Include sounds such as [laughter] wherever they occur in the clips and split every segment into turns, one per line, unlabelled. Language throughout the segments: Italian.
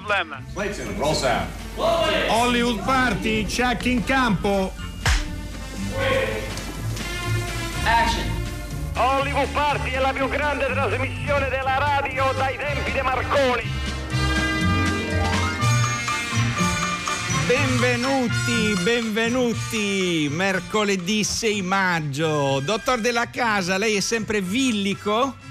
Problem.
Clayton, roll sound.
Hollywood Party, check in campo.
Action. Hollywood Party è la più grande trasmissione della radio dai tempi di Marconi.
Benvenuti, benvenuti. Mercoledì 6 maggio. Dottor della Casa, lei è sempre villico?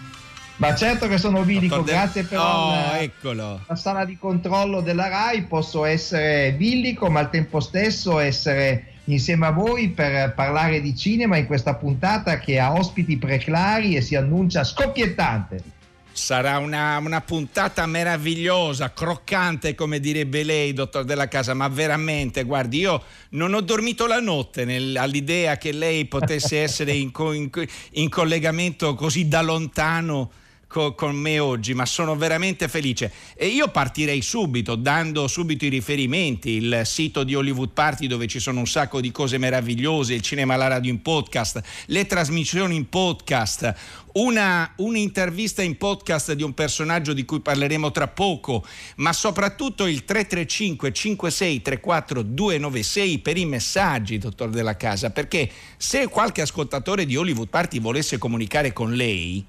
Ma certo che sono
De-
grazie per
Oh,
la, sala di controllo della RAI, posso essere villico ma al tempo stesso essere insieme a voi per parlare di cinema in questa puntata che ha ospiti preclari e si annuncia scoppiettante.
Sarà una, una puntata meravigliosa, croccante come direbbe lei, dottor della Casa, ma veramente, guardi, io non ho dormito la notte nel- all'idea che lei potesse [laughs] essere in, co- in in collegamento così da lontano co- con me oggi, ma sono veramente felice. E io partirei subito, dando subito i riferimenti, il sito di Hollywood Party dove ci sono un sacco di cose meravigliose, il cinema alla radio in podcast, le trasmissioni in podcast, una, un'intervista in podcast di un personaggio di cui parleremo tra poco, ma soprattutto il 335 56 34 296 per i messaggi, dottor Della Casa, perché se qualche ascoltatore di Hollywood Party volesse comunicare con lei,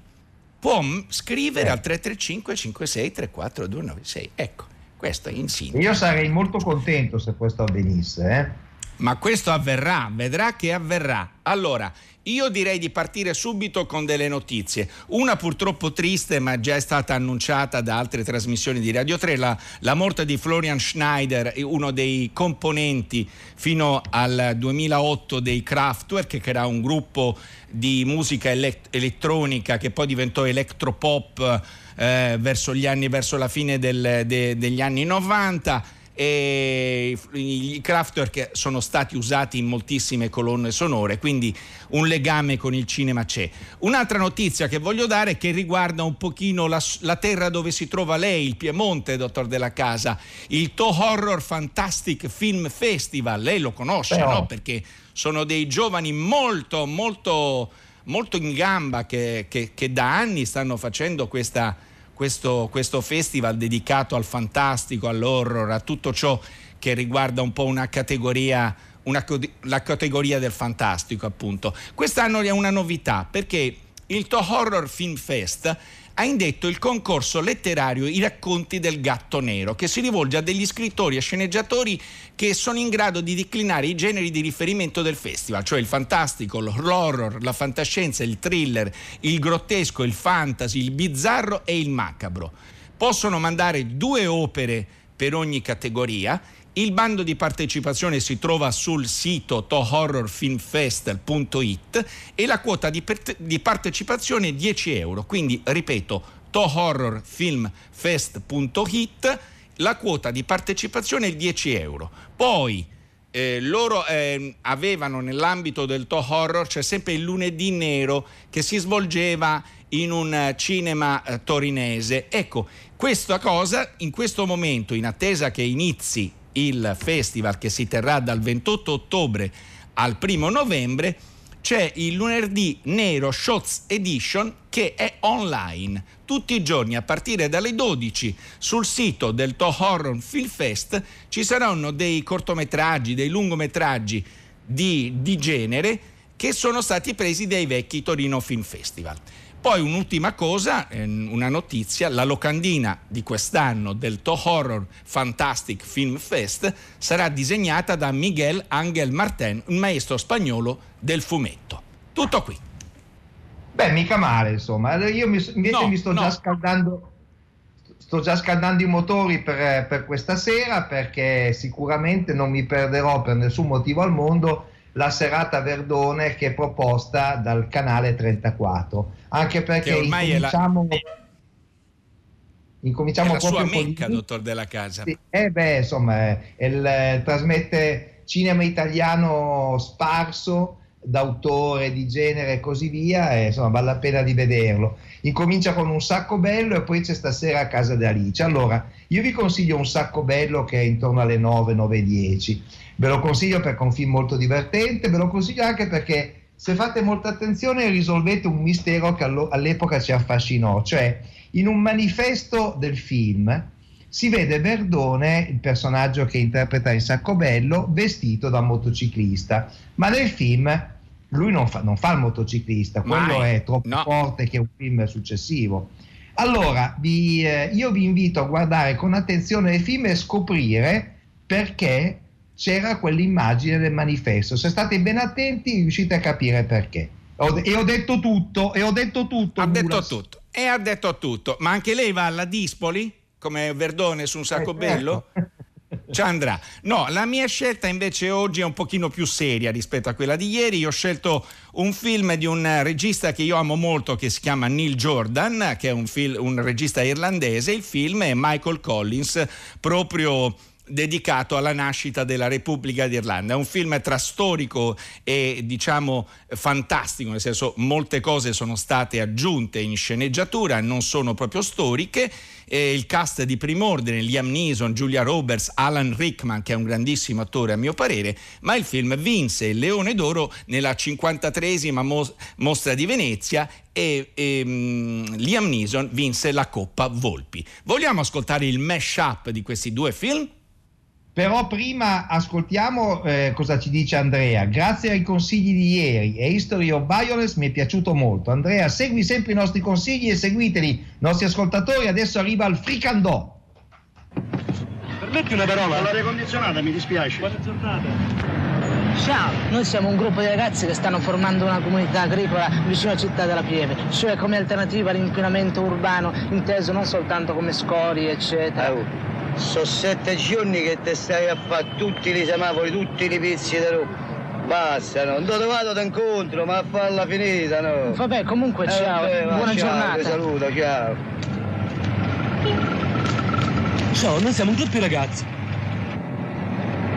può scrivere
Eh.
al 335 56 34 296. Ecco, questo è in sintesi.
Io sarei molto contento se questo avvenisse. Eh?
Ma questo avverrà, vedrà che avverrà. Allora, io direi di partire subito con delle notizie. Una purtroppo triste, ma già è stata annunciata da altre trasmissioni di Radio 3, la, la morte di Florian Schneider, uno dei componenti fino al 2008 dei Kraftwerk, che era un gruppo di musica elect- elettronica che poi diventò electropop eh, verso anni, verso la fine del- de- degli anni 90 e i Kraftwerk sono stati usati in moltissime colonne sonore, quindi un legame con il cinema c'è. Un'altra notizia che voglio dare che riguarda un pochino la, la terra dove si trova lei, il Piemonte, dottor della Casa, il To Horror Fantastic Film Festival, lei lo conosce,
Però-
no? Perché sono dei giovani molto, molto, molto in gamba che, che- che da anni stanno facendo questa questo, questo festival dedicato al fantastico, all'horror, a tutto ciò che riguarda un po' una categoria, una la categoria del fantastico appunto. Quest'anno è una novità perché il To Horror Film Fest ha indetto il concorso letterario I racconti del gatto nero, che si rivolge a degli scrittori e sceneggiatori che sono in grado di declinare i generi di riferimento del festival, cioè il fantastico, l'horror, la fantascienza, il thriller, il grottesco, il fantasy, il bizzarro e il macabro. Possono mandare due opere per ogni categoria. Il bando di partecipazione si trova sul sito tohorrorfilmfest.it e la quota di, per- di partecipazione è 10 euro. Quindi, ripeto, tohorrorfilmfest.it, la quota di partecipazione è 10 euro. Poi eh, loro ehm, avevano nell'ambito del To Horror c'è sempre il lunedì nero che si svolgeva in un eh, cinema eh, torinese. Ecco, questa cosa in questo momento, in attesa che inizi il festival che si terrà dal 28 ottobre al 1 novembre, c'è il lunedì nero Shots Edition che è online tutti i giorni a partire dalle 12 sul sito del To Horror Film Fest ci saranno dei cortometraggi, dei lungometraggi di, di genere che sono stati presi dai vecchi Torino Film Festival. Poi un'ultima cosa, ehm, una notizia, la locandina di quest'anno del To Horror Fantastic Film Fest sarà disegnata da Miguel Ángel Martín, un maestro spagnolo del fumetto. Tutto qui.
Beh, mica male, insomma. Io mi- invece
No,
mi sto
no.
già scaldando. Sto già scaldando i motori per, per questa sera perché sicuramente non mi perderò per nessun motivo al mondo la serata Verdone che è proposta dal canale 34. Anche perché
ormai è la-
incominciamo,
È
incominciamo
la sua
proprio con
mecca, dottor Della Casa.
sì, eh beh, insomma, il, eh, trasmette cinema italiano sparso d'autore, di genere e così via, e insomma vale la pena di vederlo. Incomincia con un sacco bello e poi c'è stasera a casa di Alice. Allora, io vi consiglio un sacco bello che è intorno alle 9, 9 10. Ve lo consiglio perché è un film molto divertente, ve lo consiglio anche perché se fate molta attenzione risolvete un mistero che all'epoca ci affascinò, cioè in un manifesto del film si vede Verdone, il personaggio che interpreta il Saccobello, vestito da motociclista, ma nel film lui non fa, non fa il motociclista, quello Mai. è troppo no. forte che è un film successivo. Allora, vi, eh, io vi invito a guardare con attenzione il film e scoprire perché c'era quell'immagine del manifesto. Se state ben attenti riuscite a capire perché. e ho detto tutto, e ho detto tutto.
Ha Buras. detto tutto, e ha detto tutto. Ma anche lei va alla Dispoli, come Verdone su un sacco eh, bello? Ecco. [laughs] Ci andrà. No, la mia scelta invece oggi è un pochino più seria rispetto a quella di ieri. Io ho scelto un film di un regista che io amo molto che si chiama Neil Jordan, che è un, film, un regista irlandese. Il film è Michael Collins, proprio dedicato alla nascita della Repubblica d'Irlanda. È un film tra storico e diciamo fantastico, nel senso molte cose sono state aggiunte in sceneggiatura, non sono proprio storiche. Eh, il cast di prim'ordine, Liam Neeson, Julia Roberts, Alan Rickman, che è un grandissimo attore a mio parere, ma il film vinse il Leone d'Oro nella 53esima mos- mostra di Venezia e, e um, Liam Neeson vinse la Coppa Volpi. Vogliamo ascoltare il mash-up di questi due film?
Però prima ascoltiamo eh, cosa ci dice Andrea. Grazie ai consigli di ieri e History of Violence mi è piaciuto molto. Andrea, segui sempre i nostri consigli e seguiteli, nostri ascoltatori. Adesso arriva il fricandò.
Permetti una parola?
l'aria condizionata, mi dispiace.
Buona giornata.
Ciao, noi siamo un gruppo di ragazzi che stanno formando una comunità agricola vicino a Città della Pieve, cioè come alternativa all'inquinamento urbano, inteso non soltanto come scorie, eccetera.
Oh. Sono sette giorni che ti stai a fare tutti i semafori, tutti i pezzi di roba. Basta, no? non te vado d'incontro, ma a farla finita, no?
Vabbè, comunque eh, ciao, vabbè, buona ciao, giornata.
Saluto, ciao.
Ciao, noi siamo un gruppo di ragazzi.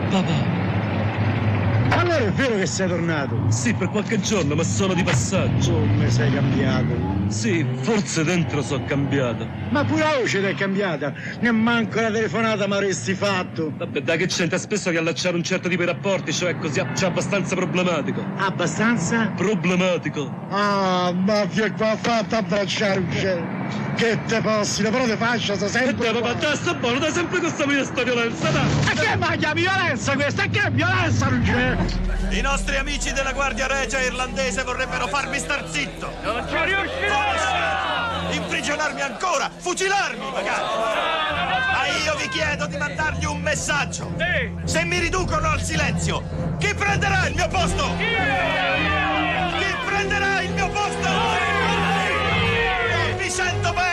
Papà.
Allora è vero che sei tornato?
Sì, per qualche giorno, ma sono di passaggio.
Come sei cambiato?
Sì, forse dentro sono cambiato.
Ma pure la voce ti è cambiata. Neanche la telefonata mi avresti fatto.
Vabbè, dai che c'entra spesso riallacciare un certo tipo di rapporti, cioè così c'è abbastanza problematico.
Abbastanza?
Problematico.
Ah, ma che qua ha fatto abbracciare un cielo. Che te possino, però te faccia sta sempre.
E te, papà, sta buono, dai sempre questa mia sta violenza, dai.
E che maglia violenza questa? E che violenza non c'è?
I nostri amici della Guardia Regia irlandese vorrebbero farmi star zitto.
Non ci riuscirò!
Imprigionarmi ancora, fucilarmi magari. Ma io vi chiedo di mandargli un messaggio. Se mi riducono al silenzio, chi prenderà il mio posto? Chi prenderà il mio posto? Vi sento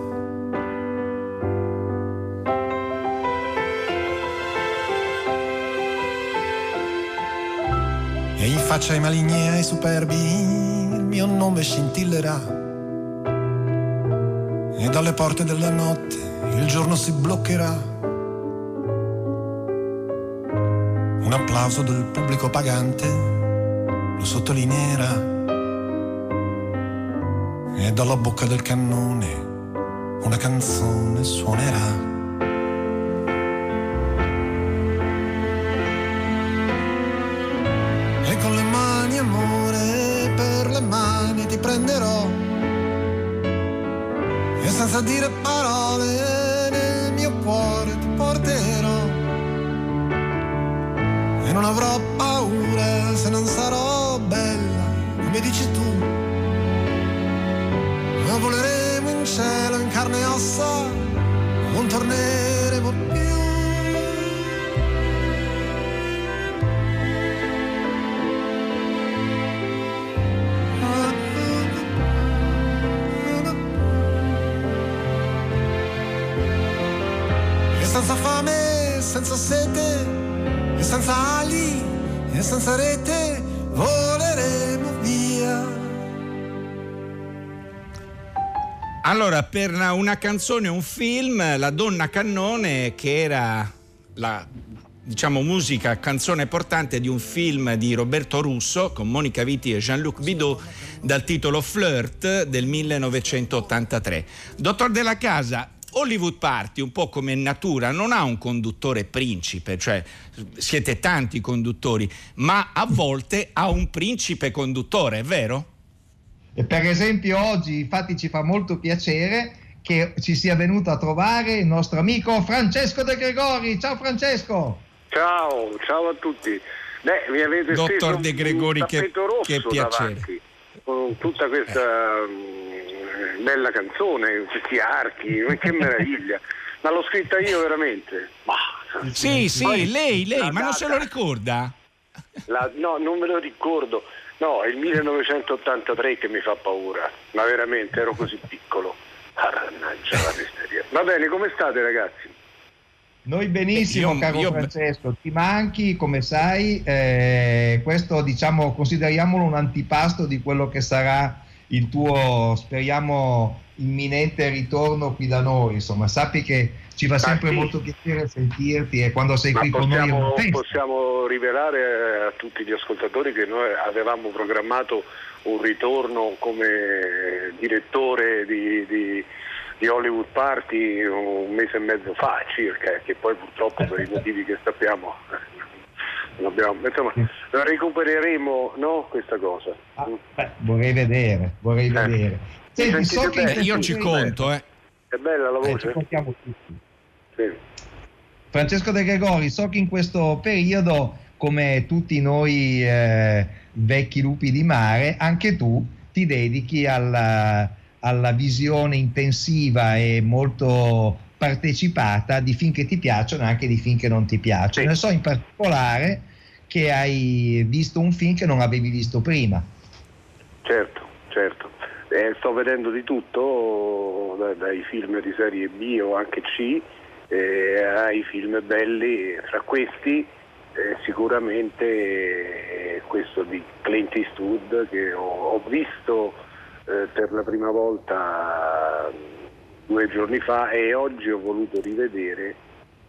faccia ai maligni e ai superbi il mio nome scintillerà e dalle porte della notte il giorno si bloccherà. Un applauso del pubblico pagante lo sottolineerà e dalla bocca del cannone una canzone suonerà. Dire parole senza ali, e senza rete, voleremo via.
Allora, per una canzone, un film, La donna cannone, che era la diciamo musica, canzone portante di un film di Roberto Russo con Monica Vitti e Jean-Luc Bidot dal titolo Flirt del 1983. Dottor Della Casa, Hollywood Party, un po' come natura, non ha un conduttore principe, cioè siete tanti conduttori, ma a volte ha un principe conduttore, è vero?
E per esempio oggi infatti ci fa molto piacere che ci sia venuto a trovare il nostro amico Francesco De Gregori. Ciao Francesco!
Ciao, ciao a tutti. Beh, mi avete
Dottor De Gregori, che, che piacere. Davanti,
con tutta questa eh. Bella canzone, questi archi, che meraviglia. Ma l'ho scritta io veramente?
Ma, sì, sì, lei, lei, ma data, non se lo ricorda?
La, no, non me lo ricordo. No, è il 1983 che mi fa paura, ma veramente ero così piccolo. Mannaggia la misteria. Va bene, come state ragazzi?
Noi benissimo, io, caro io... Francesco, ti manchi, come sai, eh, questo diciamo consideriamolo un antipasto di quello che sarà il tuo, speriamo, imminente ritorno qui da noi. Insomma, sappi che ci fa sempre sì. molto piacere sentirti e quando sei Ma qui
possiamo,
con
noi possiamo rivelare a tutti gli ascoltatori che noi avevamo programmato un ritorno come direttore di, di, di Hollywood Party un mese e mezzo fa circa, che poi purtroppo per i motivi che sappiamo Abbiamo, insomma, recupereremo no, questa cosa.
Ah, beh, vorrei vedere, vorrei eh. vedere.
Senti, so che io ci conto, eh.
È bella la eh, voce.
Eh, sì. Francesco De Gregori, so che in questo periodo, come tutti noi eh, vecchi lupi di mare, anche tu ti dedichi alla, alla visione intensiva e molto partecipata di film che ti piacciono e anche di film che non ti piacciono. Ne so in particolare che hai visto un film che non avevi visto prima.
Certo, certo. Eh, sto vedendo di tutto, dai, dai film di serie B o anche C, eh, ai film belli, fra questi eh, sicuramente eh, questo di Clint Eastwood che ho, ho visto eh, per la prima volta due giorni fa e oggi ho voluto rivedere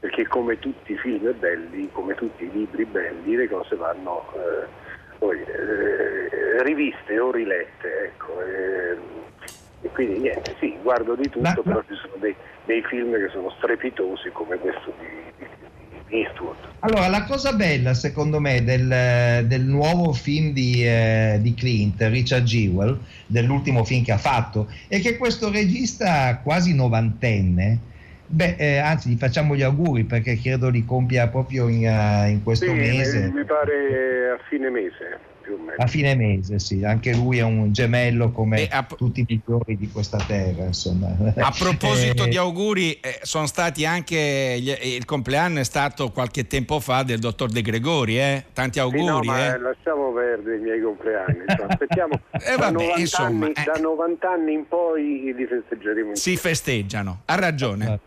perché come tutti i film belli, come tutti i libri belli, le cose vanno eh, poi, eh, riviste o rilette. Ecco, eh, e quindi niente, sì, guardo di tutto, ma, però ma... ci sono dei, dei, film che sono strepitosi come questo Eastwood.
Allora, la cosa bella secondo me del, del nuovo film di, eh, di, Clint, Richard Jewell, dell'ultimo film che ha fatto, è che questo regista quasi novantenne, Beh, eh, anzi, gli facciamo gli auguri perché credo li compia proprio in, uh, in questo
sì,
mese.
Mi pare a fine mese. Più o meno.
A fine mese, sì, anche lui è un gemello come a... tutti i migliori di questa terra. Insomma.
A proposito [laughs] eh... di auguri, eh, sono stati anche gli, il compleanno è stato qualche tempo fa del dottor De Gregori, eh? tanti auguri. Sì, no,
eh. lasciamo perdere i miei compleanni, cioè, aspettiamo [laughs] eh, vabbè, da, 90 insomma, anni, da 90 anni in poi li festeggeremo.
Si festeggiano, ha ragione.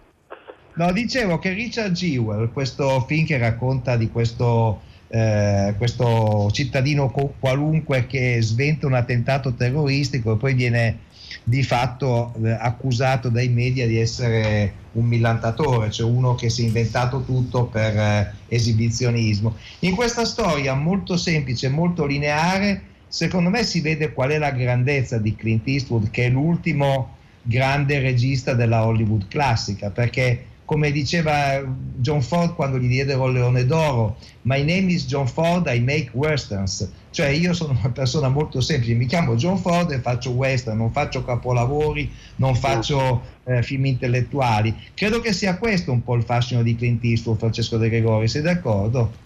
No, dicevo che Richard Jewell, questo film che racconta di questo, eh, questo cittadino qualunque che sventa un attentato terroristico e poi viene di fatto eh, accusato dai media di essere un millantatore, cioè uno che si è inventato tutto per eh, esibizionismo. In questa storia molto semplice, molto lineare, secondo me si vede qual è la grandezza di Clint Eastwood, che è l'ultimo grande regista della Hollywood classica, perché come diceva John Ford quando gli diedero il Leone d'Oro, My name is John Ford, I make westerns, cioè io sono una persona molto semplice, mi chiamo John Ford e faccio western, non faccio capolavori, non faccio eh, film intellettuali. Credo che sia questo un po' il fascino di Clint Eastwood, Francesco De Gregori, sei d'accordo?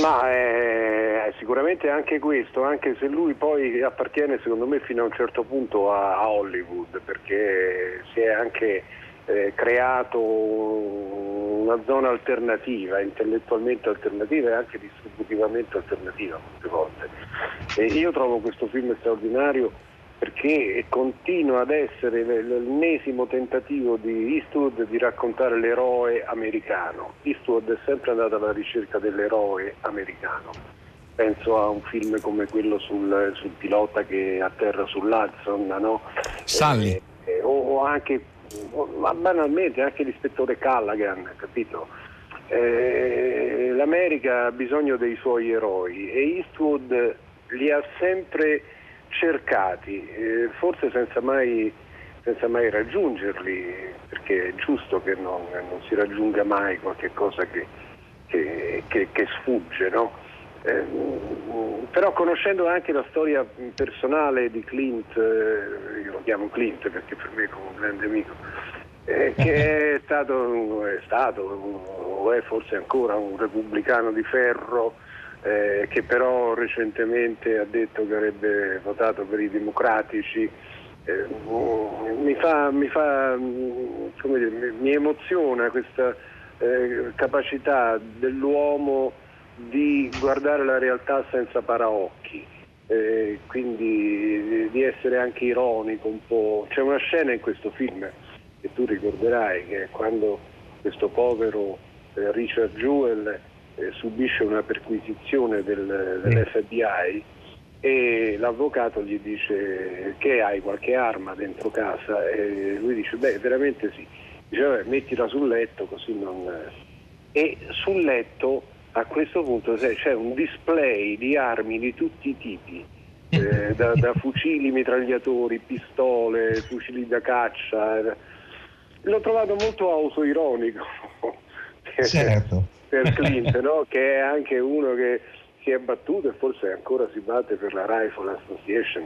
Ma è sicuramente anche questo, anche se lui poi appartiene secondo me fino a un certo punto a, a Hollywood, perché si è anche eh, creato una zona alternativa, intellettualmente alternativa e anche distributivamente alternativa molte volte. E io trovo questo film straordinario perché continua ad essere l'ennesimo tentativo di Eastwood di raccontare l'eroe americano. Eastwood è sempre andato alla ricerca dell'eroe americano. Penso a un film come quello sul, sul pilota che atterra sull'Hudson, no?
Sully.
Eh, eh, o, o, anche, ma banalmente, anche l'ispettore Callaghan, capito? Eh, L'America ha bisogno dei suoi eroi e Eastwood li ha sempre cercati, eh, forse senza mai, senza mai, raggiungerli, perché è giusto che non, non si raggiunga mai qualche cosa che, che, che, che sfugge, no? Eh, però conoscendo anche la storia personale di Clint, eh, io lo chiamo Clint perché per me è come un grande amico, eh, che [laughs] è stato, è stato, o è forse ancora un repubblicano di ferro, eh, che però recentemente ha detto che avrebbe votato per i democratici. Eh, mi, fa, mi, fa, dire, mi, mi, emoziona questa eh, capacità dell'uomo di guardare la realtà senza paraocchi, eh, quindi di essere anche ironico un po'. C'è una scena in questo film che tu ricorderai che è quando questo povero eh, Richard Jewell eh, subisce una perquisizione del, dell'FBI e l'avvocato gli dice che hai qualche arma dentro casa e lui dice beh veramente sì, dice vabbè mettila sul letto così non... e sul letto a questo punto c'è un display di armi di tutti i tipi, eh, [laughs] da, da, fucili mitragliatori, pistole, fucili da caccia. L'ho trovato molto autoironico. [laughs]
Certo
per [laughs] Clint, no? che è anche uno che si è battuto e forse ancora si batte per la Rifle Association,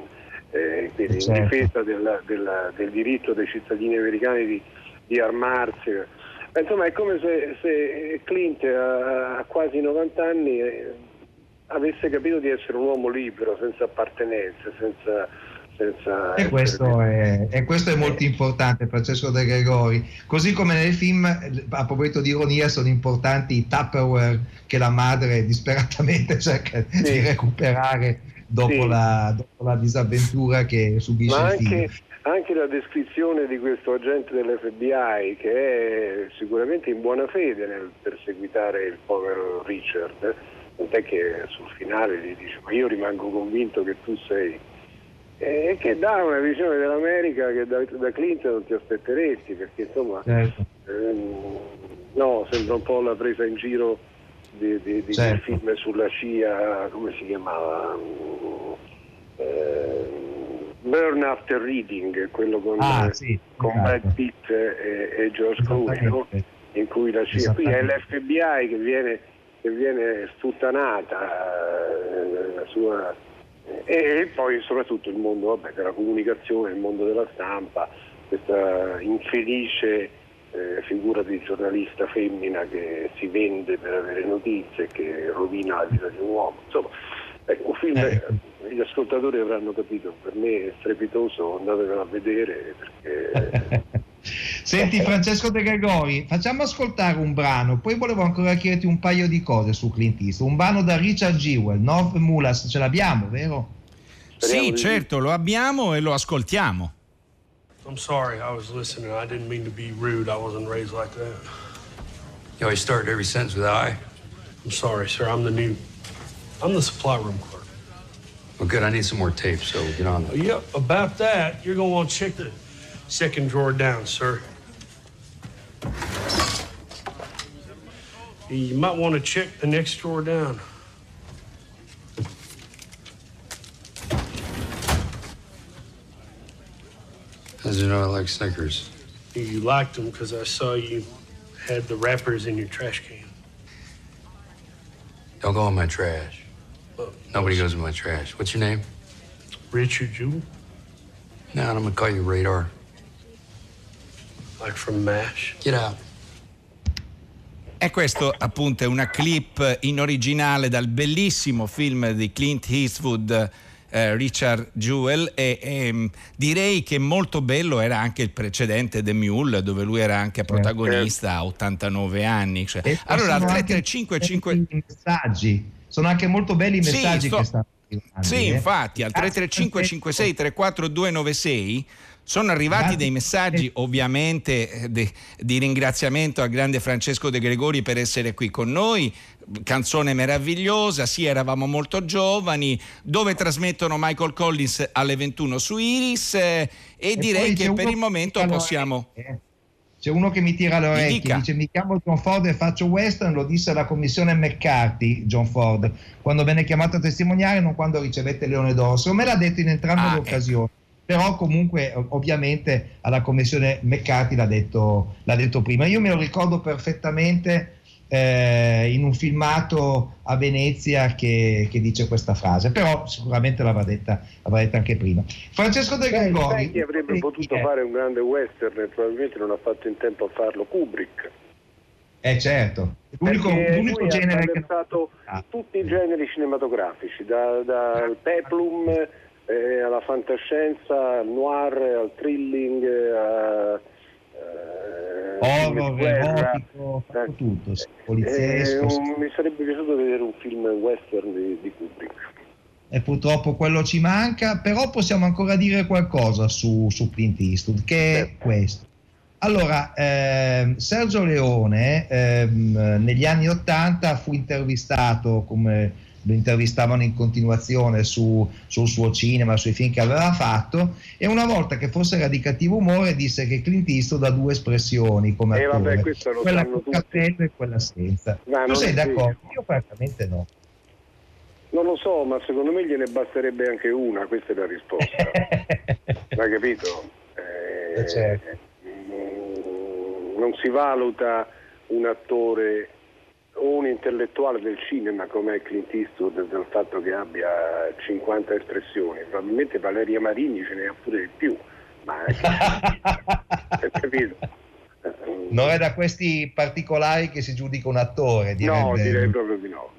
eh, quindi certo. in difesa della, della, del diritto dei cittadini americani di, di armarsi. Insomma è come se, se Clint a, a, quasi 90 anni eh, avesse capito di essere un uomo libero, senza appartenenze, senza
senza e questo, è, e questo è molto importante, Francesco De Gregori. Così come nel film, a proposito di ironia, sono importanti i Tupperware che la madre disperatamente [laughs] cerca sì. di recuperare dopo, sì. la, dopo, la, disavventura che subisce
Ma
il
anche, anche la descrizione di questo agente dell'FBI che è sicuramente in buona fede nel perseguitare il povero Richard, tant'è che sul finale gli dice ma io rimango convinto che tu sei e che dà una visione dell'America che da, da Clinton non ti aspetteresti, perché insomma certo. ehm, no, sembra un po' la presa in giro di, di, di certo. film sulla CIA, come si chiamava? Eh, Burn After Reading, quello con,
ah, sì,
con esatto. Brad Pitt e, e George Clooney, no? in cui la CIA, qui è l'FBI che viene, che viene sputtanata, eh, la sua e poi soprattutto il mondo vabbè, della comunicazione, il mondo della stampa, questa infelice eh, figura di giornalista femmina che si vende per avere notizie, che rovina la vita di un uomo. Insomma, ecco, un film, eh. gli ascoltatori avranno capito, per me è strepitoso, andatevelo a vedere perché [laughs]
Senti Francesco De Gregori, facciamo ascoltare un brano, poi volevo ancora chiederti un paio di cose su Clint Eastwood. Un brano da Richard Jewell, North Mulas, ce l'abbiamo, vero?
Sì, certo, lo abbiamo e lo ascoltiamo.
I'm sorry, I was listening. I didn't mean to be rude. I wasn't raised like that.
You always start every sentence with I.
I'm sorry, sir. I'm the new. I'm the supply room clerk.
Well, good. I need some more tape, so get on that.
Yep, about that, you're gonna want to check the second drawer down, sir. You might want to check the next drawer down.
As you know I like Snickers?
You liked them because I saw you had the wrappers in your trash can.
Don't go in my trash. Nobody goes in my trash. What's your name?
Richard Jewell.
No, I'm gonna call you Radar.
Like from MASH?
Get out.
E questo appunto è una clip in originale dal bellissimo film di Clint Eastwood eh, Richard Jewell e, e, mm, direi che molto bello era anche il precedente The Mule dove lui era anche protagonista a 89 anni cioè. allora al 335 5
messaggi sono anche molto belli i messaggi sì, sto, che stanno
Sì, infatti, al 335 56 34 296 sono arrivati dei messaggi ovviamente eh, de, di ringraziamento al grande Francesco De Gregori per essere qui con noi, canzone meravigliosa, sì eravamo molto giovani, dove trasmettono Michael Collins alle 21 su Iris eh, e, e, direi che per il momento possiamo...
Eh. C'è uno che mi tira le orecchie, dice mi chiamo John Ford e faccio western, lo disse alla commissione McCarthy, John Ford, quando venne chiamato a testimoniare, non quando ricevette Leone d'Orso. Me l'ha detto in entrambe ah, le occasioni. Ecco però comunque ovviamente alla commissione McCarthy l'ha detto, l'ha detto prima. Io me lo ricordo perfettamente eh, in un filmato a Venezia che, che, dice questa frase, però sicuramente l'avrà detta, l'avrà detta anche prima. Francesco De Gregori...
Chi avrebbe potuto eh, fare un grande western e probabilmente non ha fatto in tempo a farlo Kubrick.
Eh certo, l'unico, l'unico genere
che... ha ah. tutti i generi cinematografici, dal da peplum eh, alla fantascienza, al noir, al thrilling, a,
eh, horror, erotico, eh, tutto, poliziesco.
Eh, mi sarebbe piaciuto vedere un film western di, di Kubrick.
E purtroppo quello ci manca, però possiamo ancora dire qualcosa su, su Clint Eastwood, che è certo. questo. Allora, eh, Sergio Leone eh, negli anni Ottanta fu intervistato come lo intervistavano in continuazione su, sul suo cinema, sui film che aveva fatto e una volta che fosse era di cattivo umore disse che Clint Eastwood ha due espressioni come eh, attore, vabbè, quella con cappello e quella senza. Ma tu sei d'accordo? Io francamente no.
Non lo so, ma secondo me gliene basterebbe anche una, questa è la risposta. [laughs] L'hai capito? Eh, certo. Non si valuta un attore un intellettuale del cinema come Clint Eastwood del fatto che abbia 50 espressioni, probabilmente Valeria Marini ce ne ha pure di più, ma hai [laughs] capito?
Non è da questi particolari che si giudica un attore.
Direbbe... No, direi proprio di no.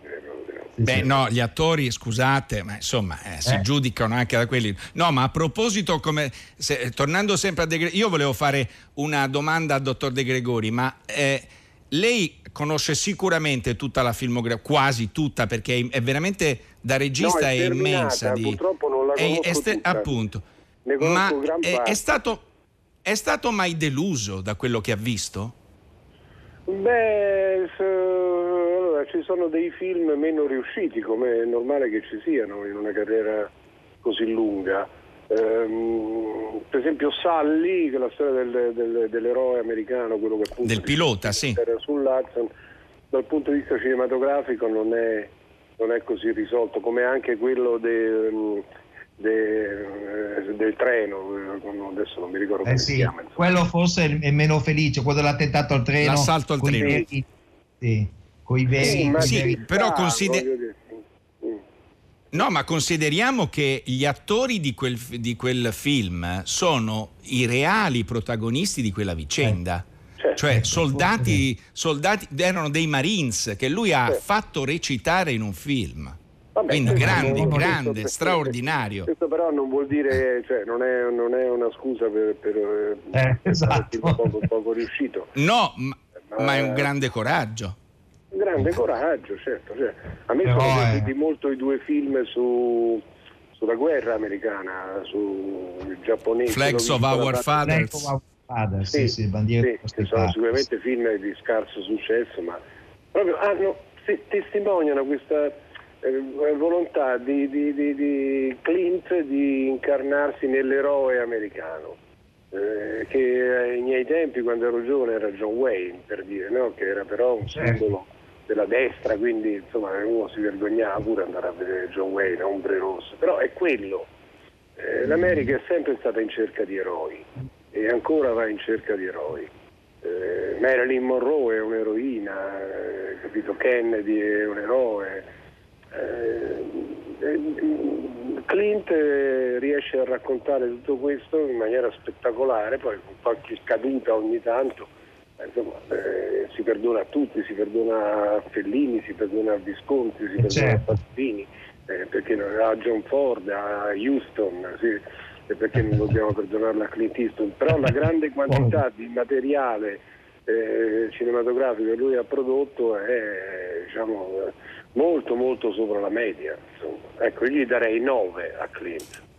Beh, no, gli attori, scusate, ma insomma, eh, si eh. giudicano anche da quelli. No, ma a proposito, come, se, tornando sempre a De Gregori, io volevo fare una domanda al dottor De Gregori, ma eh, lei conosce sicuramente tutta la filmografia, quasi tutta, perché è veramente da regista no, è, è immensa.
Di, purtroppo non la conosco è, è,
Appunto. Ma è, è, stato, è stato mai deluso da quello che ha visto?
Beh, allora, ci sono dei film meno riusciti, come è normale che ci siano in una carriera così lunga. Ehm, per esempio Sully, che è la storia del, del, dell'eroe americano, quello che appunto
del pilota, sì.
era sull'Hudson, dal punto di vista cinematografico non è, non è così risolto, come anche quello de, de, del treno, adesso non mi ricordo eh come sì, si chiama.
Insomma. Quello forse è meno felice, quello dell'attentato al treno.
L'assalto al treno. Veri,
sì, con i veri.
Sì, sì però considera No, ma consideriamo che gli attori di quel, di quel, film sono i reali protagonisti di quella vicenda. Eh, certo. Cioè soldati, soldati, erano dei Marines che lui ha certo. fatto recitare in un film. Vabbè, Quindi grande, grande, questo, straordinario.
Questo però non vuol dire, cioè, non, è, non è una scusa per, per, eh, per esatto. poco, poco riuscito.
No, ma, ma, ma è un grande coraggio
grande coraggio, certo. Cioè, a me Però sono piaciuti è... molto i due film su, sulla guerra americana, sul giapponese.
Flags of Our Fathers.
Father, sì, sì, sì,
sì sono sicuramente film di scarso successo, ma proprio hanno, testimoniano questa eh, volontà di, di, di, di, Clint di incarnarsi nell'eroe americano. Eh, che ai miei tempi, quando ero giovane, era John Wayne, per dire, no? che era però un certo. Della destra, quindi insomma uno si vergognava pure andare a vedere John Wayne, Ombre Rosse, però è quello. Eh, L'America è sempre stata in cerca di eroi e ancora va in cerca di eroi. Eh, Marilyn Monroe è un'eroina, eh, capito? Kennedy è un eroe. Eh, eh, Clint riesce a raccontare tutto questo in maniera spettacolare, poi con qualche caduta ogni tanto insomma, eh, si perdona a tutti, si perdona a Fellini, si perdona a Visconti, si perdona certo. a Pazzini, eh, perché a John Ford, a Houston, sì, e perché non dobbiamo perdonarla a Clint Eastwood, però la grande quantità di materiale eh, cinematografico che lui ha prodotto è diciamo, molto molto sopra la media. Insomma. Ecco, io gli darei 9 a Clint.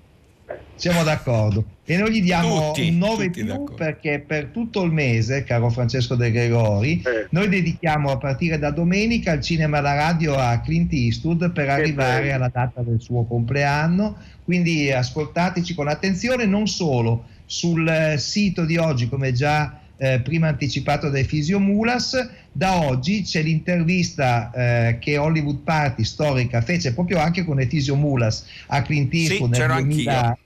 Siamo d'accordo. E noi gli diamo
Tutti,
un 9
tutti
più
d'accordo.
perché per tutto il mese, caro Francesco De Gregori,
Eh.
noi dedichiamo a partire da domenica il cinema e la radio a Clint Eastwood per arrivare
bello.
alla data del suo compleanno. Quindi ascoltateci con attenzione, non solo sul sito di oggi, come già eh, prima anticipato dai Fisiomulas, da oggi c'è l'intervista eh, che Hollywood Party storica fece proprio anche con Efisio Mulas a Clint Eastwood nel
c'ero anch'io.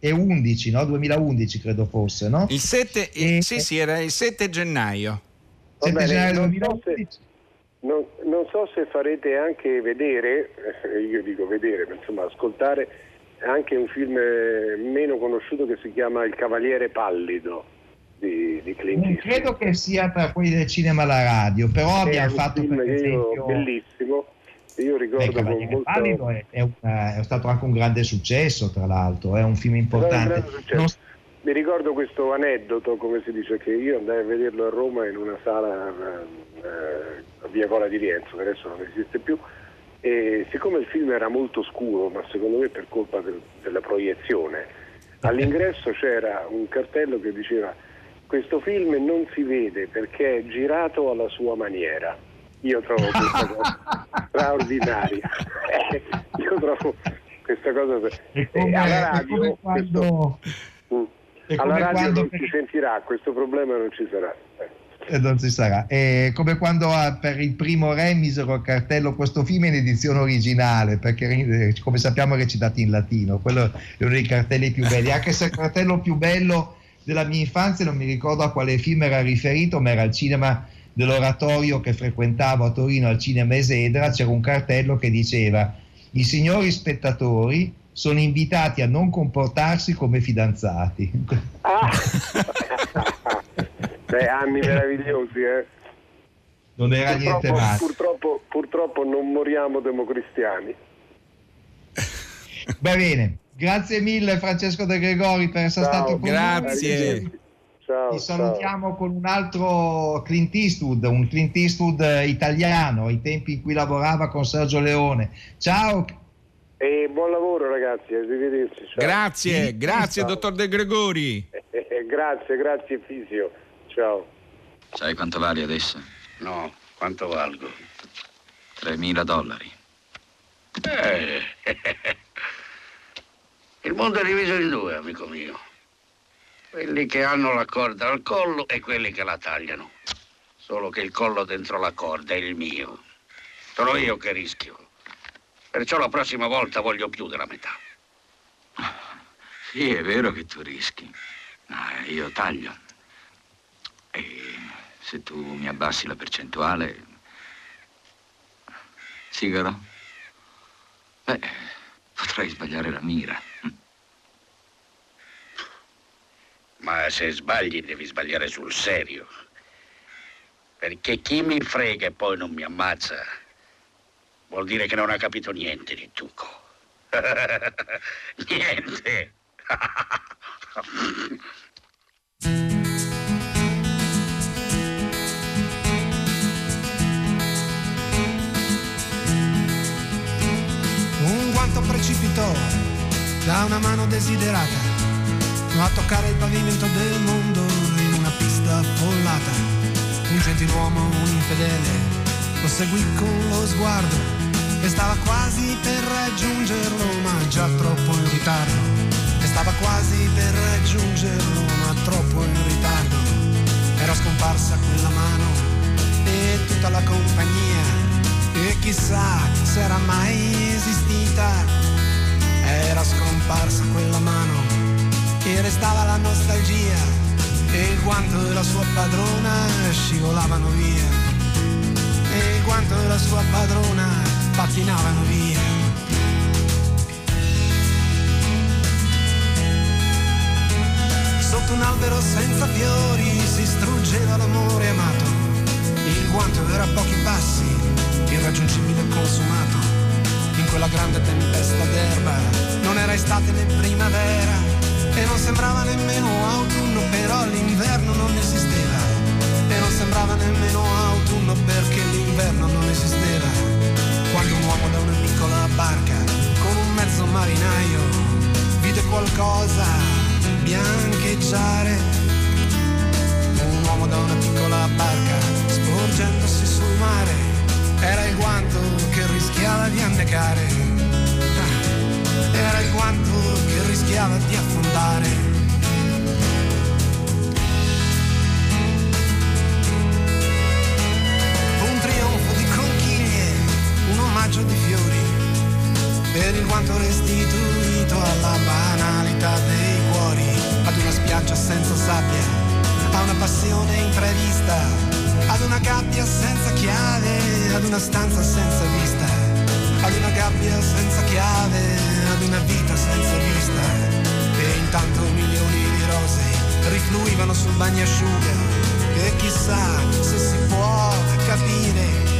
2011, no? 2011 credo fosse, no?
Il 7,
E-
sì, sì, era il 7 gennaio.
Va
7
bene,
gennaio
non so
2011.
Non, non so se farete anche vedere, eh, io dico vedere, ma insomma ascoltare anche un film eh, meno conosciuto che si chiama Il Cavaliere Pallido di, di Clint
Non
Eastwood.
credo che sia tra quelli del cinema e la radio, però
È
abbiamo
un
fatto
film
per esempio
bellissimo. Io ricordo con
Cavaliere
molto...
Pallido è, è una- è stato anche un grande successo, tra l'altro, è un film
un
importante.
successo.
Non-
Mi ricordo questo aneddoto, come si dice, che io andai a vederlo a Roma in una sala eh, a via Cola di Rienzo, che adesso non esiste più, e siccome il film era molto scuro, ma secondo me per colpa del- della proiezione, all'ingresso c'era un cartello che diceva questo film non si vede perché è girato alla sua maniera. Io trovo questa cosa [laughs] straordinaria. [laughs] Io trovo questa cosa...
Come,
e alla
è
radio,
come quando,
questo- Mm.
è
alla radio non si sentirà, questo problema non ci sarà. Eh.
eh, non ci sarà. È come quando per il primo re misero il cartello questo film in edizione originale, perché eh, come sappiamo è recitato in latino, quello è uno dei cartelli più belli, anche se il cartello più bello della mia infanzia, non mi ricordo a quale film era riferito, ma era al cinema dell'oratorio che frequentavo a Torino al cinema Esedra, c'era un cartello che diceva i signori spettatori sono invitati a non comportarsi come fidanzati.
Ah! [laughs] Beh, anni meravigliosi, eh.
Non era niente
Purtroppo,
male.
purtroppo, purtroppo non moriamo democristiani.
Va bene, grazie mille Francesco De Gregori per essere
Ciao,
stato con
grazie.
noi.
Ciao,
Ti salutiamo con un altro Clint Eastwood, un Clint Eastwood eh, italiano, ai tempi in cui lavorava con Sergio Leone. Ciao,
ciao. E buon lavoro ragazzi, arrivederci. Ciao.
Grazie,
Sì,
grazie
ciao.
dottor De Gregori. [laughs]
Eh, grazie, grazie Fisio. Ciao.
Sai quanto vali adesso?
No, quanto valgo?
3.000 dollari.
Eh. [laughs] Il mondo è diviso in due, amico mio. Quelli che hanno la corda al collo e quelli che la tagliano. Solo che il collo dentro la corda è il mio. Sono io che rischio. Perciò la prossima volta voglio più della metà.
Sì, è vero che tu rischi. Ma io taglio. E se tu mi abbassi la percentuale... Sigaro? Beh, potrei sbagliare la mira.
Ma se sbagli devi sbagliare sul serio. Perché chi mi frega e poi non mi ammazza vuol dire che non ha capito niente di Tuco. [laughs] niente.
Un guanto precipitò da una mano desiderata a toccare il pavimento del mondo in una pista affollata. Un gentiluomo, un infedele, lo seguì con lo sguardo e stava quasi per raggiungerlo, ma già troppo in ritardo. E stava quasi per raggiungerlo, ma troppo in ritardo. Era scomparsa quella mano e tutta la compagnia. E chissà se era mai esistita. Era scomparsa quella mano e restava la nostalgia e il guanto della sua padrona scivolavano via. E il guanto della sua padrona patinavano via. Sotto un albero senza fiori si struggeva l'amore amato. Il guanto era a pochi passi irraggiungibile consumato. In quella grande tempesta d'erba non era estate né primavera e non sembrava nemmeno autunno, però l'inverno non esisteva. E non sembrava nemmeno autunno perché l'inverno non esisteva. Quando un uomo da una piccola barca, con un mezzo marinaio, vide qualcosa biancheggiare. Un uomo da una piccola barca, sporgendosi sul mare, era il guanto che rischiava di annegare era il guanto che rischiava di affondare. Un trionfo di conchiglie, un omaggio di fiori per il quanto restituito alla banalità dei cuori, ad una spiaggia senza sabbia, a una passione imprevista, ad una gabbia senza chiave, ad una stanza senza vista, ad una gabbia senza chiave, una vita senza vista. E intanto milioni di rose rifluivano sul bagnasciuga e chissà se si può capire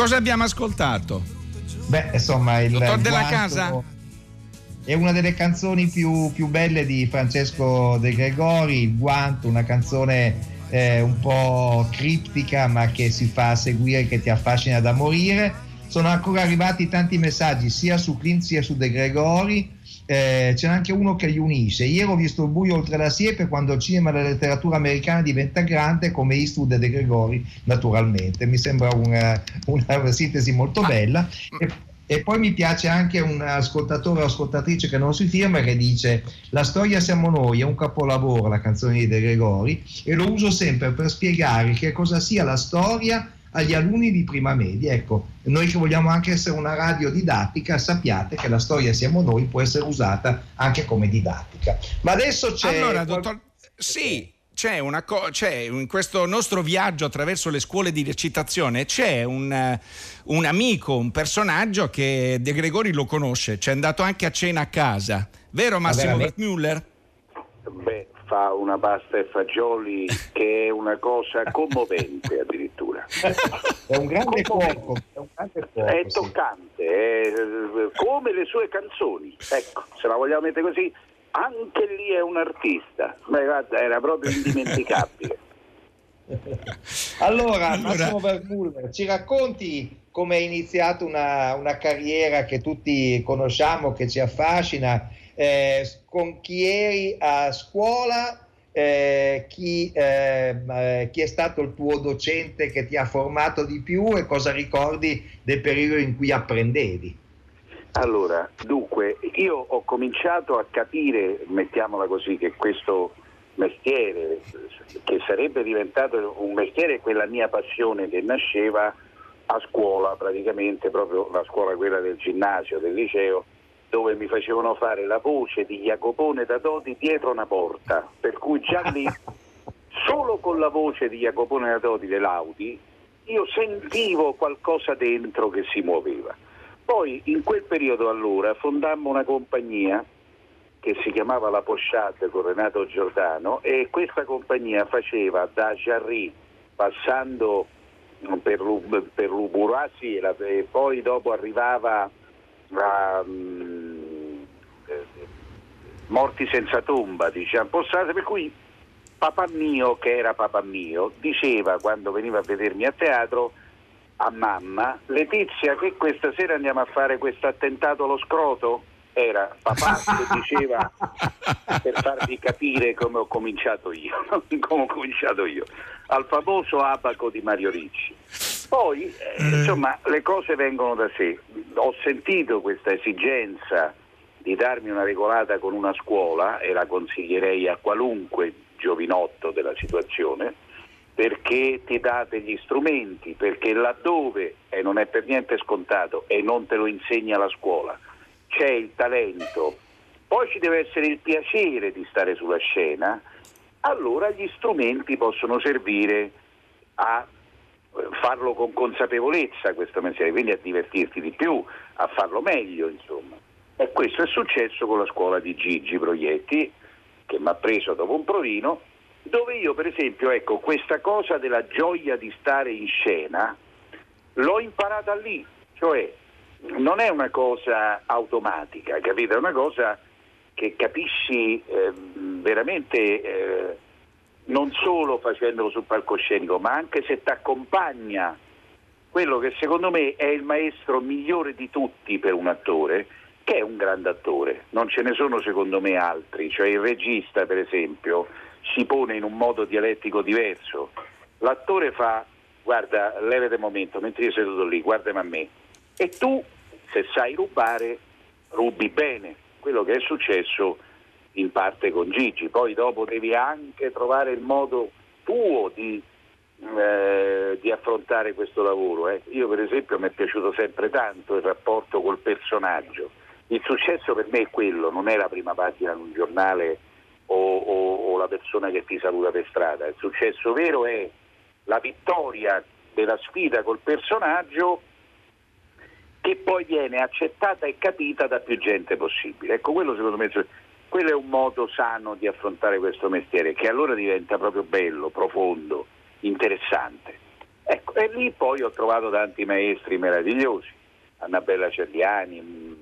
cosa abbiamo ascoltato?
Beh, insomma, il
Dottor Della
guanto
Casa?
È una delle canzoni più, più belle di Francesco De Gregori, Il guanto, una canzone eh, un po' criptica ma che si fa seguire, che ti affascina da morire. Sono ancora arrivati tanti messaggi sia su Clint sia su De Gregori, eh, c'è anche uno che li unisce. Ieri ho visto il buio oltre la siepe quando il cinema e la letteratura americana diventa grande come Eastwood e De Gregori, naturalmente. Mi sembra una, una sintesi molto bella. E, e poi mi piace anche un ascoltatore o ascoltatrice che non si firma che dice La storia siamo noi, è un capolavoro la canzone di De Gregori e lo uso sempre per spiegare che cosa sia la storia agli alunni di prima media. Ecco, noi che vogliamo anche essere una radio didattica, sappiate che la storia siamo noi può essere usata anche come didattica. Ma adesso c'è...
Allora, dottor, sì, c'è una co- c'è in questo nostro viaggio attraverso le scuole di recitazione c'è un, eh, un amico, un personaggio che De Gregori lo conosce, ci è andato anche a cena a casa, vero Massimo
veramente?
Wertmüller?
Beh, fa una pasta e fagioli che è una cosa commovente addirittura.
È un grande cuoco, è un grande cuoco,
È
sì.
toccante, è come le sue canzoni. Ecco, se la vogliamo mettere così, anche lì è un artista. Beh, guarda, era proprio indimenticabile. [laughs]
Allora,
Allora-
Massimo Vermuller, ci racconti come è iniziata una, una carriera che tutti conosciamo, che ci affascina, eh, con chi eri a scuola, eh, chi, eh, eh, chi è stato il tuo docente che ti ha formato di più e cosa ricordi del periodo in cui apprendevi?
Allora, dunque, io ho cominciato a capire, mettiamola così, che questo mestiere, che sarebbe diventato un mestiere, quella mia passione che nasceva a scuola, praticamente proprio la scuola quella del ginnasio, del liceo, dove mi facevano fare la voce di Jacopone da Dodi dietro una porta, per cui già lì, [laughs] solo con la voce di Jacopone da Dodi dell'Audi, io sentivo qualcosa dentro che si muoveva. Poi in quel periodo allora fondammo una compagnia che si chiamava La Pochade con Renato Giordano e questa compagnia faceva da Jarry passando per, Lu- per Luburasi e poi dopo arrivava a mm, eh, Morti senza tomba, diciamo, postate, per cui papà mio, che era papà mio, diceva quando veniva a vedermi a teatro a mamma, Letizia che questa sera andiamo a fare questo attentato allo scroto? Era papà che [laughs] diceva per farvi capire come ho cominciato io, [laughs] come ho cominciato io, al famoso abaco di Mario Ricci. Poi, eh, insomma, le cose vengono da sé. Ho sentito questa esigenza di darmi una regolata con una scuola e la consiglierei a qualunque giovinotto della situazione perché ti dà degli strumenti, perché laddove, e non è per niente scontato, e non te lo insegna la scuola, c'è il talento, poi ci deve essere il piacere di stare sulla scena, allora gli strumenti possono servire a farlo con consapevolezza questo mestiere, quindi a divertirti di più, a farlo meglio, insomma. E questo è successo con la scuola di Gigi Proietti, che mi ha preso dopo un provino, dove io per esempio, ecco, questa cosa della gioia di stare in scena l'ho imparata lì, cioè non è una cosa automatica, capito? È una cosa che capisci eh, veramente eh, non solo facendolo sul palcoscenico, ma anche se ti accompagna quello che secondo me è il maestro migliore di tutti per un attore, che è un grande attore. Non ce ne sono secondo me altri, cioè il regista per esempio si pone in un modo dialettico diverso. L'attore fa, guarda, levate un momento, mentre io seduto lì, guardami a me. E tu, se sai rubare, rubi bene quello che è successo in parte con Gigi. Poi dopo devi anche trovare il modo tuo di, eh, di affrontare questo lavoro. Eh. Io per esempio mi è piaciuto sempre tanto il rapporto col personaggio. Il successo per me è quello, non è la prima pagina di un giornale o, o, o la persona che ti saluta per strada. Il successo vero è la vittoria della sfida col personaggio che poi viene accettata e capita da più gente possibile. Ecco, quello secondo me quello è un modo sano di affrontare questo mestiere, che allora diventa proprio bello, profondo, interessante. Ecco, e lì poi ho trovato tanti maestri meravigliosi, Annabella Cerliani, mm,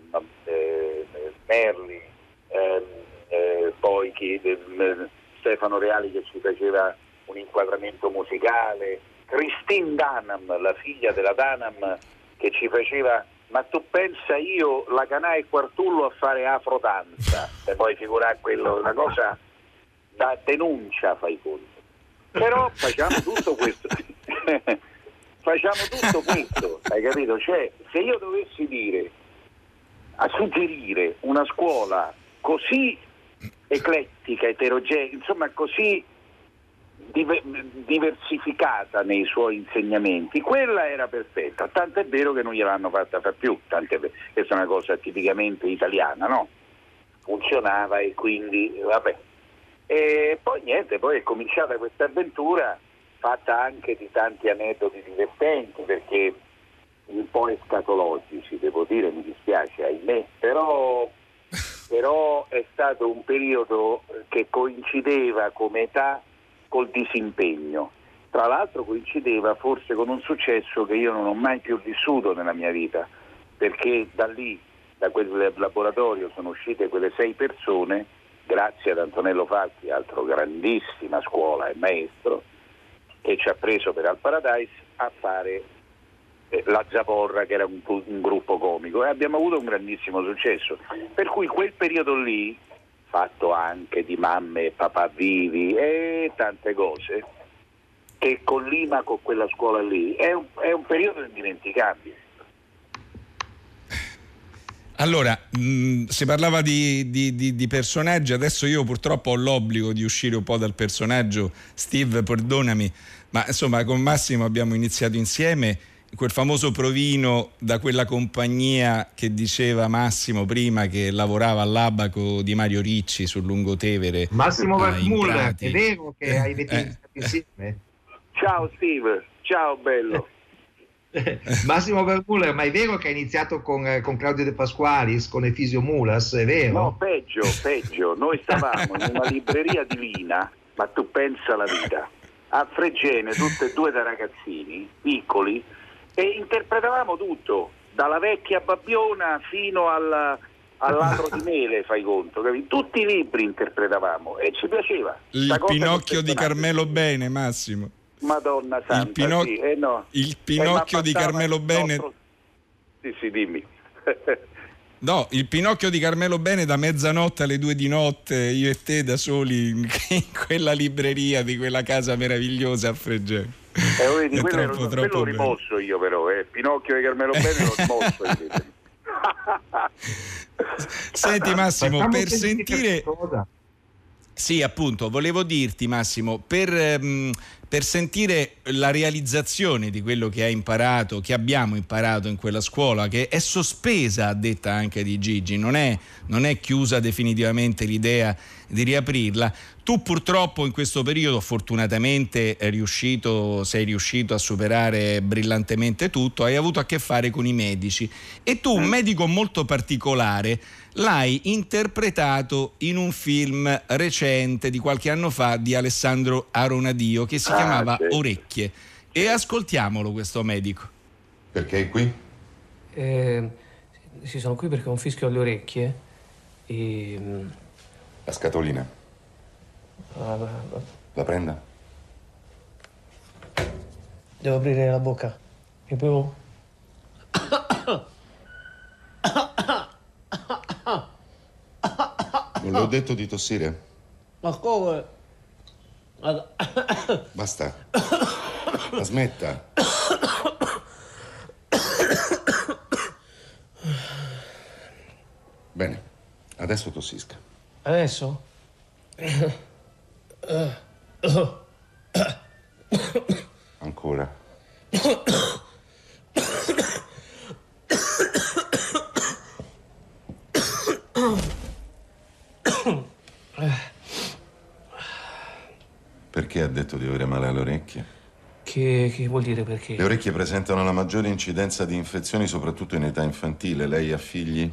eh, Merli, eh, eh, poi chi, eh, Stefano Reali che ci faceva un inquadramento musicale, Christine Danam, la figlia della Danam che ci faceva ma tu pensa io la canai Quartullo a fare afrodanza? [laughs] E poi figurare quello una cosa da denuncia fai conto. Però facciamo tutto questo. [laughs] Facciamo tutto questo hai capito? cioè se io dovessi dire a suggerire una scuola così eclettica, eterogenea, insomma così diversificata nei suoi insegnamenti, quella era perfetta, tanto è vero che non gliel'hanno fatta fare più, tant'è vero, questa è una cosa tipicamente italiana, no? Funzionava e quindi vabbè. E poi niente, poi è cominciata questa avventura fatta anche di tanti aneddoti divertenti perché un po' escatologici, devo dire, mi dispiace, ahimè, però, però è stato un periodo che coincideva come età col disimpegno. Tra l'altro coincideva forse con un successo che io non ho mai più vissuto nella mia vita, perché da lì, da quel laboratorio, sono uscite quelle sei persone, grazie ad Antonello Falchi, altro grandissima scuola e maestro, che ci ha preso per Al Paradise a fare eh, la Zaporra, che era un, un gruppo comico, e abbiamo avuto un grandissimo successo. Per cui quel periodo lì fatto anche di mamme e papà vivi e tante cose, che collima con quella scuola lì. È un, è un periodo indimenticabile.
Allora, mh, mm, si parlava di, di, di, di, personaggi, adesso io purtroppo ho l'obbligo di uscire un po' dal personaggio, Steve, perdonami, ma insomma con Massimo abbiamo iniziato insieme quel famoso provino da quella compagnia che diceva Massimo prima che lavorava all'abaco di Mario Ricci sul Lungotevere.
Massimo Vermuller, è vero che eh, hai eh. insieme?
Ciao Steve, ciao bello. [laughs]
Massimo Vermuller, ma è vero che hai iniziato con, eh, con, Claudio De Pasqualis, con Efisio Mulas, è vero?
No, peggio, peggio. Noi stavamo in una libreria divina, ma tu pensa alla vita, a Fregene, tutte e due da ragazzini, piccoli, e interpretavamo tutto, dalla vecchia Babbiona fino al, all'altro di mele, fai conto, capito? tutti i libri interpretavamo e ci piaceva.
Il Pinocchio di Carmelo Bene, Massimo.
Madonna santa, il, Pinoc-
sì, eh no. il Pinocchio eh, di Carmelo Bene. Nostro...
Sì, sì, dimmi. [laughs]
No, il Pinocchio di Carmelo Bene da mezzanotte alle due di notte, io e te da soli in, in [laughs] quella libreria di quella casa meravigliosa a Fregene.
Eh, vedi, quello, troppo, ero, quello l'ho rimosso io però, eh. Pinocchio di Carmelo Bene l'ho rimosso.
Senti Massimo, per sentire... Sì, appunto, volevo dirti Massimo, per, um, per, sentire la realizzazione di quello che hai imparato, che abbiamo imparato in quella scuola, che è sospesa, a detta anche di Gigi, non è, non è chiusa definitivamente l'idea di riaprirla, tu purtroppo in questo periodo fortunatamente riuscito, sei riuscito a superare brillantemente tutto, hai avuto a che fare con i medici. E tu un medico molto particolare l'hai interpretato in un film recente di qualche anno fa di Alessandro Aronadio che si ah, chiamava sì. Orecchie. E ascoltiamolo questo medico.
Perché è qui?
Eh,
Sì, sono qui perché ho un fischio alle orecchie e... mm,
La scatolina.
ah,
La prenda?
Devo aprire la bocca. Mi bevo?
Non le ho detto di tossire?
Ma come? [coughs]
Basta. La smetta. Bene, adesso tossisca.
Adesso?
Ancora. [coughs] Perché ha detto di avere male alle orecchie?
Che, che vuol dire perché?
Le orecchie presentano la maggiore incidenza di infezioni, soprattutto in età infantile. Lei ha figli?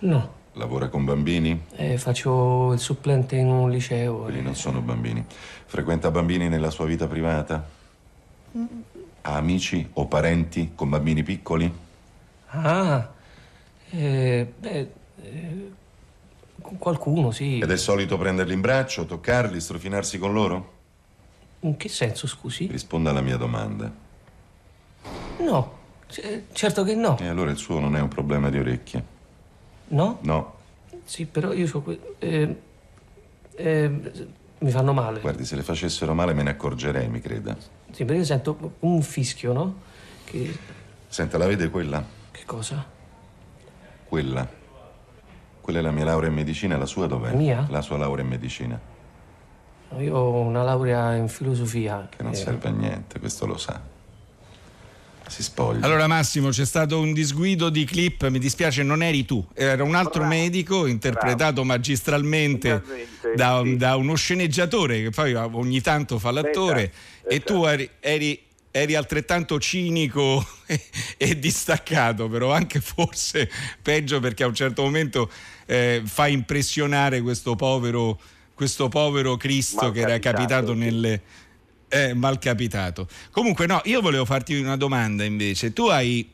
No,
Lavora con bambini?
eh, faccio il supplente in un liceo.
Quelli non sono bambini. Frequenta bambini nella sua vita privata? Ha amici o parenti con bambini piccoli?
Ah, eh, beh, eh, con qualcuno, sì.
Ed è solito prenderli in braccio, toccarli, strofinarsi con loro?
In che senso, scusi?
Risponda alla mia domanda.
No, c- certo che no.
E allora il suo non è un problema di orecchie?
No?
No.
Sì, però io ho... Eh, eh, mi fanno male.
Guardi, se le facessero male me ne accorgerei, mi creda.
Sì, perché sento un fischio, no? Che...
Senta, la vede quella?
Che cosa?
Quella. Quella è la mia laurea in medicina, la sua dov'è?
Mia?
La sua laurea in medicina.
Io ho una laurea in filosofia.
Che non
Eh,
serve a niente, questo lo sa. Si spoglia.
Allora Massimo, c'è stato un disguido di clip, mi dispiace, non eri tu, era un altro medico interpretato magistralmente da, da uno sceneggiatore che poi ogni tanto fa l'attore e tu eri, eri- eri altrettanto cinico [laughs] e, e distaccato, però anche forse peggio perché a un certo momento eh, fa impressionare questo povero, questo povero Cristo che era capitato nelle... Eh, mal capitato. Comunque, no, io volevo farti una domanda invece. Tu hai,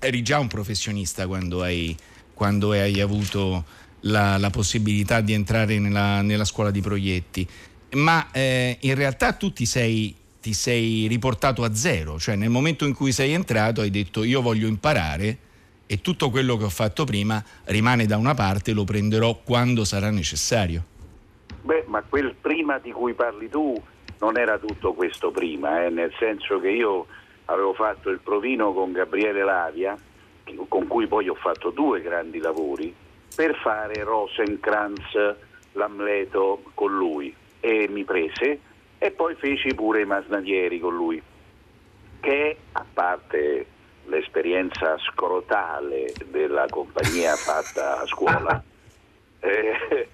eri già un professionista quando hai, quando hai avuto la, la possibilità di entrare nella, nella scuola di proietti, ma eh, in realtà tu ti sei, ti sei riportato a zero, cioè nel momento in cui sei entrato hai detto io voglio imparare e tutto quello che ho fatto prima rimane da una parte, lo prenderò quando sarà necessario.
Ma quel prima di cui parli tu non era tutto questo prima, eh, nel senso che io avevo fatto il provino con Gabriele Lavia, con cui poi ho fatto due grandi lavori, per fare Rosencrantz, l'Amleto con lui. E mi prese e poi feci pure i Masnadieri con lui, che a parte l'esperienza scrotale della compagnia fatta a scuola, [laughs] eh,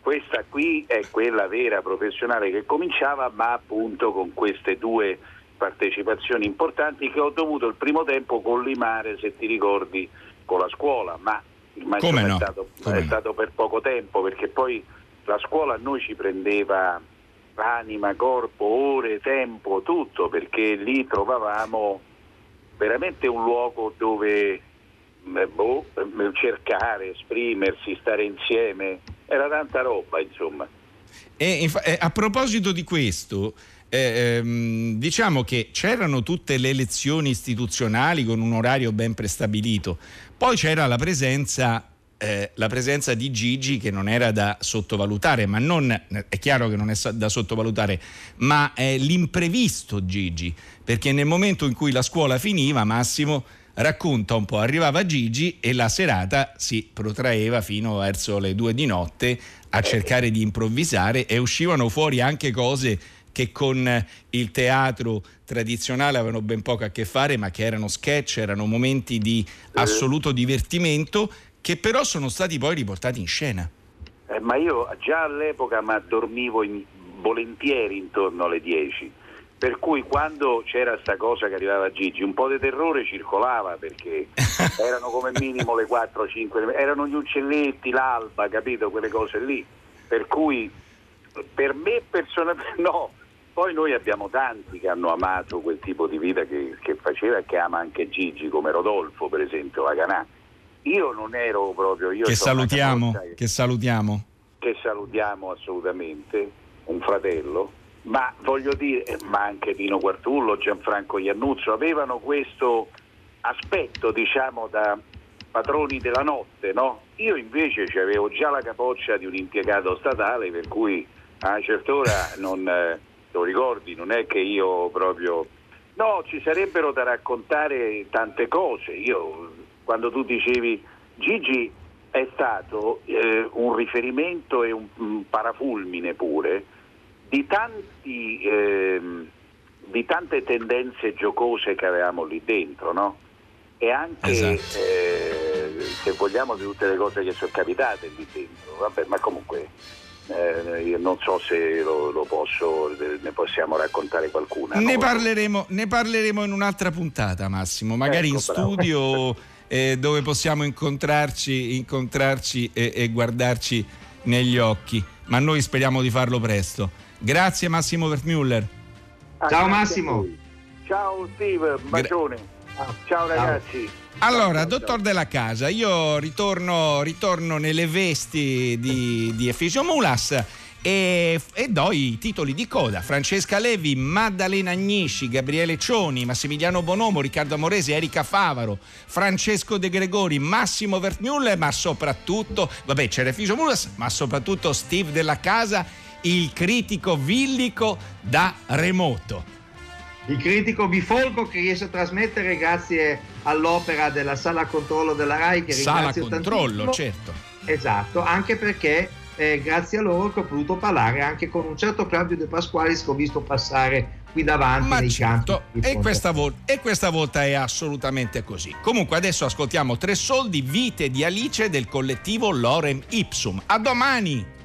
questa qui è quella vera professionale che cominciava, ma appunto con queste due partecipazioni importanti che ho dovuto il primo tempo collimare, se ti ricordi, con la scuola, ma il
Come no?
è, stato, è stato per poco tempo, perché poi la scuola a noi ci prendeva anima, corpo, ore, tempo, tutto, perché lì trovavamo veramente un luogo dove eh, boh, eh, cercare, esprimersi, stare insieme, era tanta roba, insomma.
E infa- eh, a proposito di questo, eh, ehm, diciamo che c'erano tutte le lezioni istituzionali con un orario ben prestabilito, poi c'era la presenza, eh, la presenza di Gigi che non era da sottovalutare, ma non, è chiaro che non è da sottovalutare, ma è l'imprevisto Gigi, perché nel momento in cui la scuola finiva, Massimo racconta un po', arrivava Gigi e la serata si protraeva fino verso le due di notte a cercare di improvvisare e uscivano fuori anche cose che con il teatro tradizionale avevano ben poco a che fare, ma che erano sketch, erano momenti di assoluto divertimento che però sono stati poi riportati in scena.
Eh, ma io già all'epoca ma dormivo in- volentieri intorno alle 10, per cui quando c'era sta cosa che arrivava Gigi, un po' di terrore circolava perché [laughs] erano come minimo le 4-5, erano gli uccelletti, l'alba, capito, quelle cose lì. Per cui per me personalmente [laughs] no. Poi noi abbiamo tanti che hanno amato quel tipo di vita che, che faceva e che ama anche Gigi, come Rodolfo per esempio, la Canà. io non ero proprio... Io
che salutiamo,
capoccia
che salutiamo.
che salutiamo assolutamente, un fratello, ma voglio dire, ma anche Pino Quartullo, Gianfranco Iannuzzo, avevano questo aspetto, diciamo, da padroni della notte, no? Io invece avevo già la capoccia di un impiegato statale, per cui a una certa ora non, eh, lo ricordi, non è che io proprio... No, ci sarebbero da raccontare tante cose. Io, quando tu dicevi, Gigi è stato eh, un riferimento e un, un parafulmine pure di, tanti, ehm, di tante tendenze giocose che avevamo lì dentro, no? E anche,
Esatto.
eh, se vogliamo, di tutte le cose che sono capitate lì dentro. Vabbè, ma comunque eh, io non so se lo, lo posso, ne possiamo raccontare qualcuna.
Ne
no?
parleremo, ne parleremo in un'altra puntata, Massimo, magari
Ecco,
in studio [laughs] eh, dove possiamo incontrarci, incontrarci e, e guardarci negli occhi. Ma noi speriamo di farlo presto. Grazie Massimo Vertmuller.
Ah,
Ciao, Massimo.
Ciao Steve, un bacione. Ciao ragazzi.
Allora, dottor Della Casa, io ritorno, ritorno nelle vesti di, di Efisio Mulas e, e do i titoli di coda. Francesca Levi, Maddalena Agnisci, Gabriele Cioni, Massimiliano Bonomo, Riccardo Amoresi, Erika Favaro, Francesco De Gregori, Massimo Vertmuller, ma soprattutto, vabbè c'era Efisio Mulas, ma soprattutto Steve Della Casa, il critico villico da remoto.
Il critico bifolco che riesce a trasmettere grazie all'opera della sala controllo della RAI che
Sala controllo,
tantissimo.
certo.
Esatto, anche perché eh, grazie a loro che ho potuto parlare anche con un certo Claudio De Pasqualis che ho visto passare qui davanti
Ma certo, e questa, vol- e questa volta è assolutamente così. Comunque adesso ascoltiamo Tre soldi, vite di Alice del collettivo Lorem Ipsum. A domani!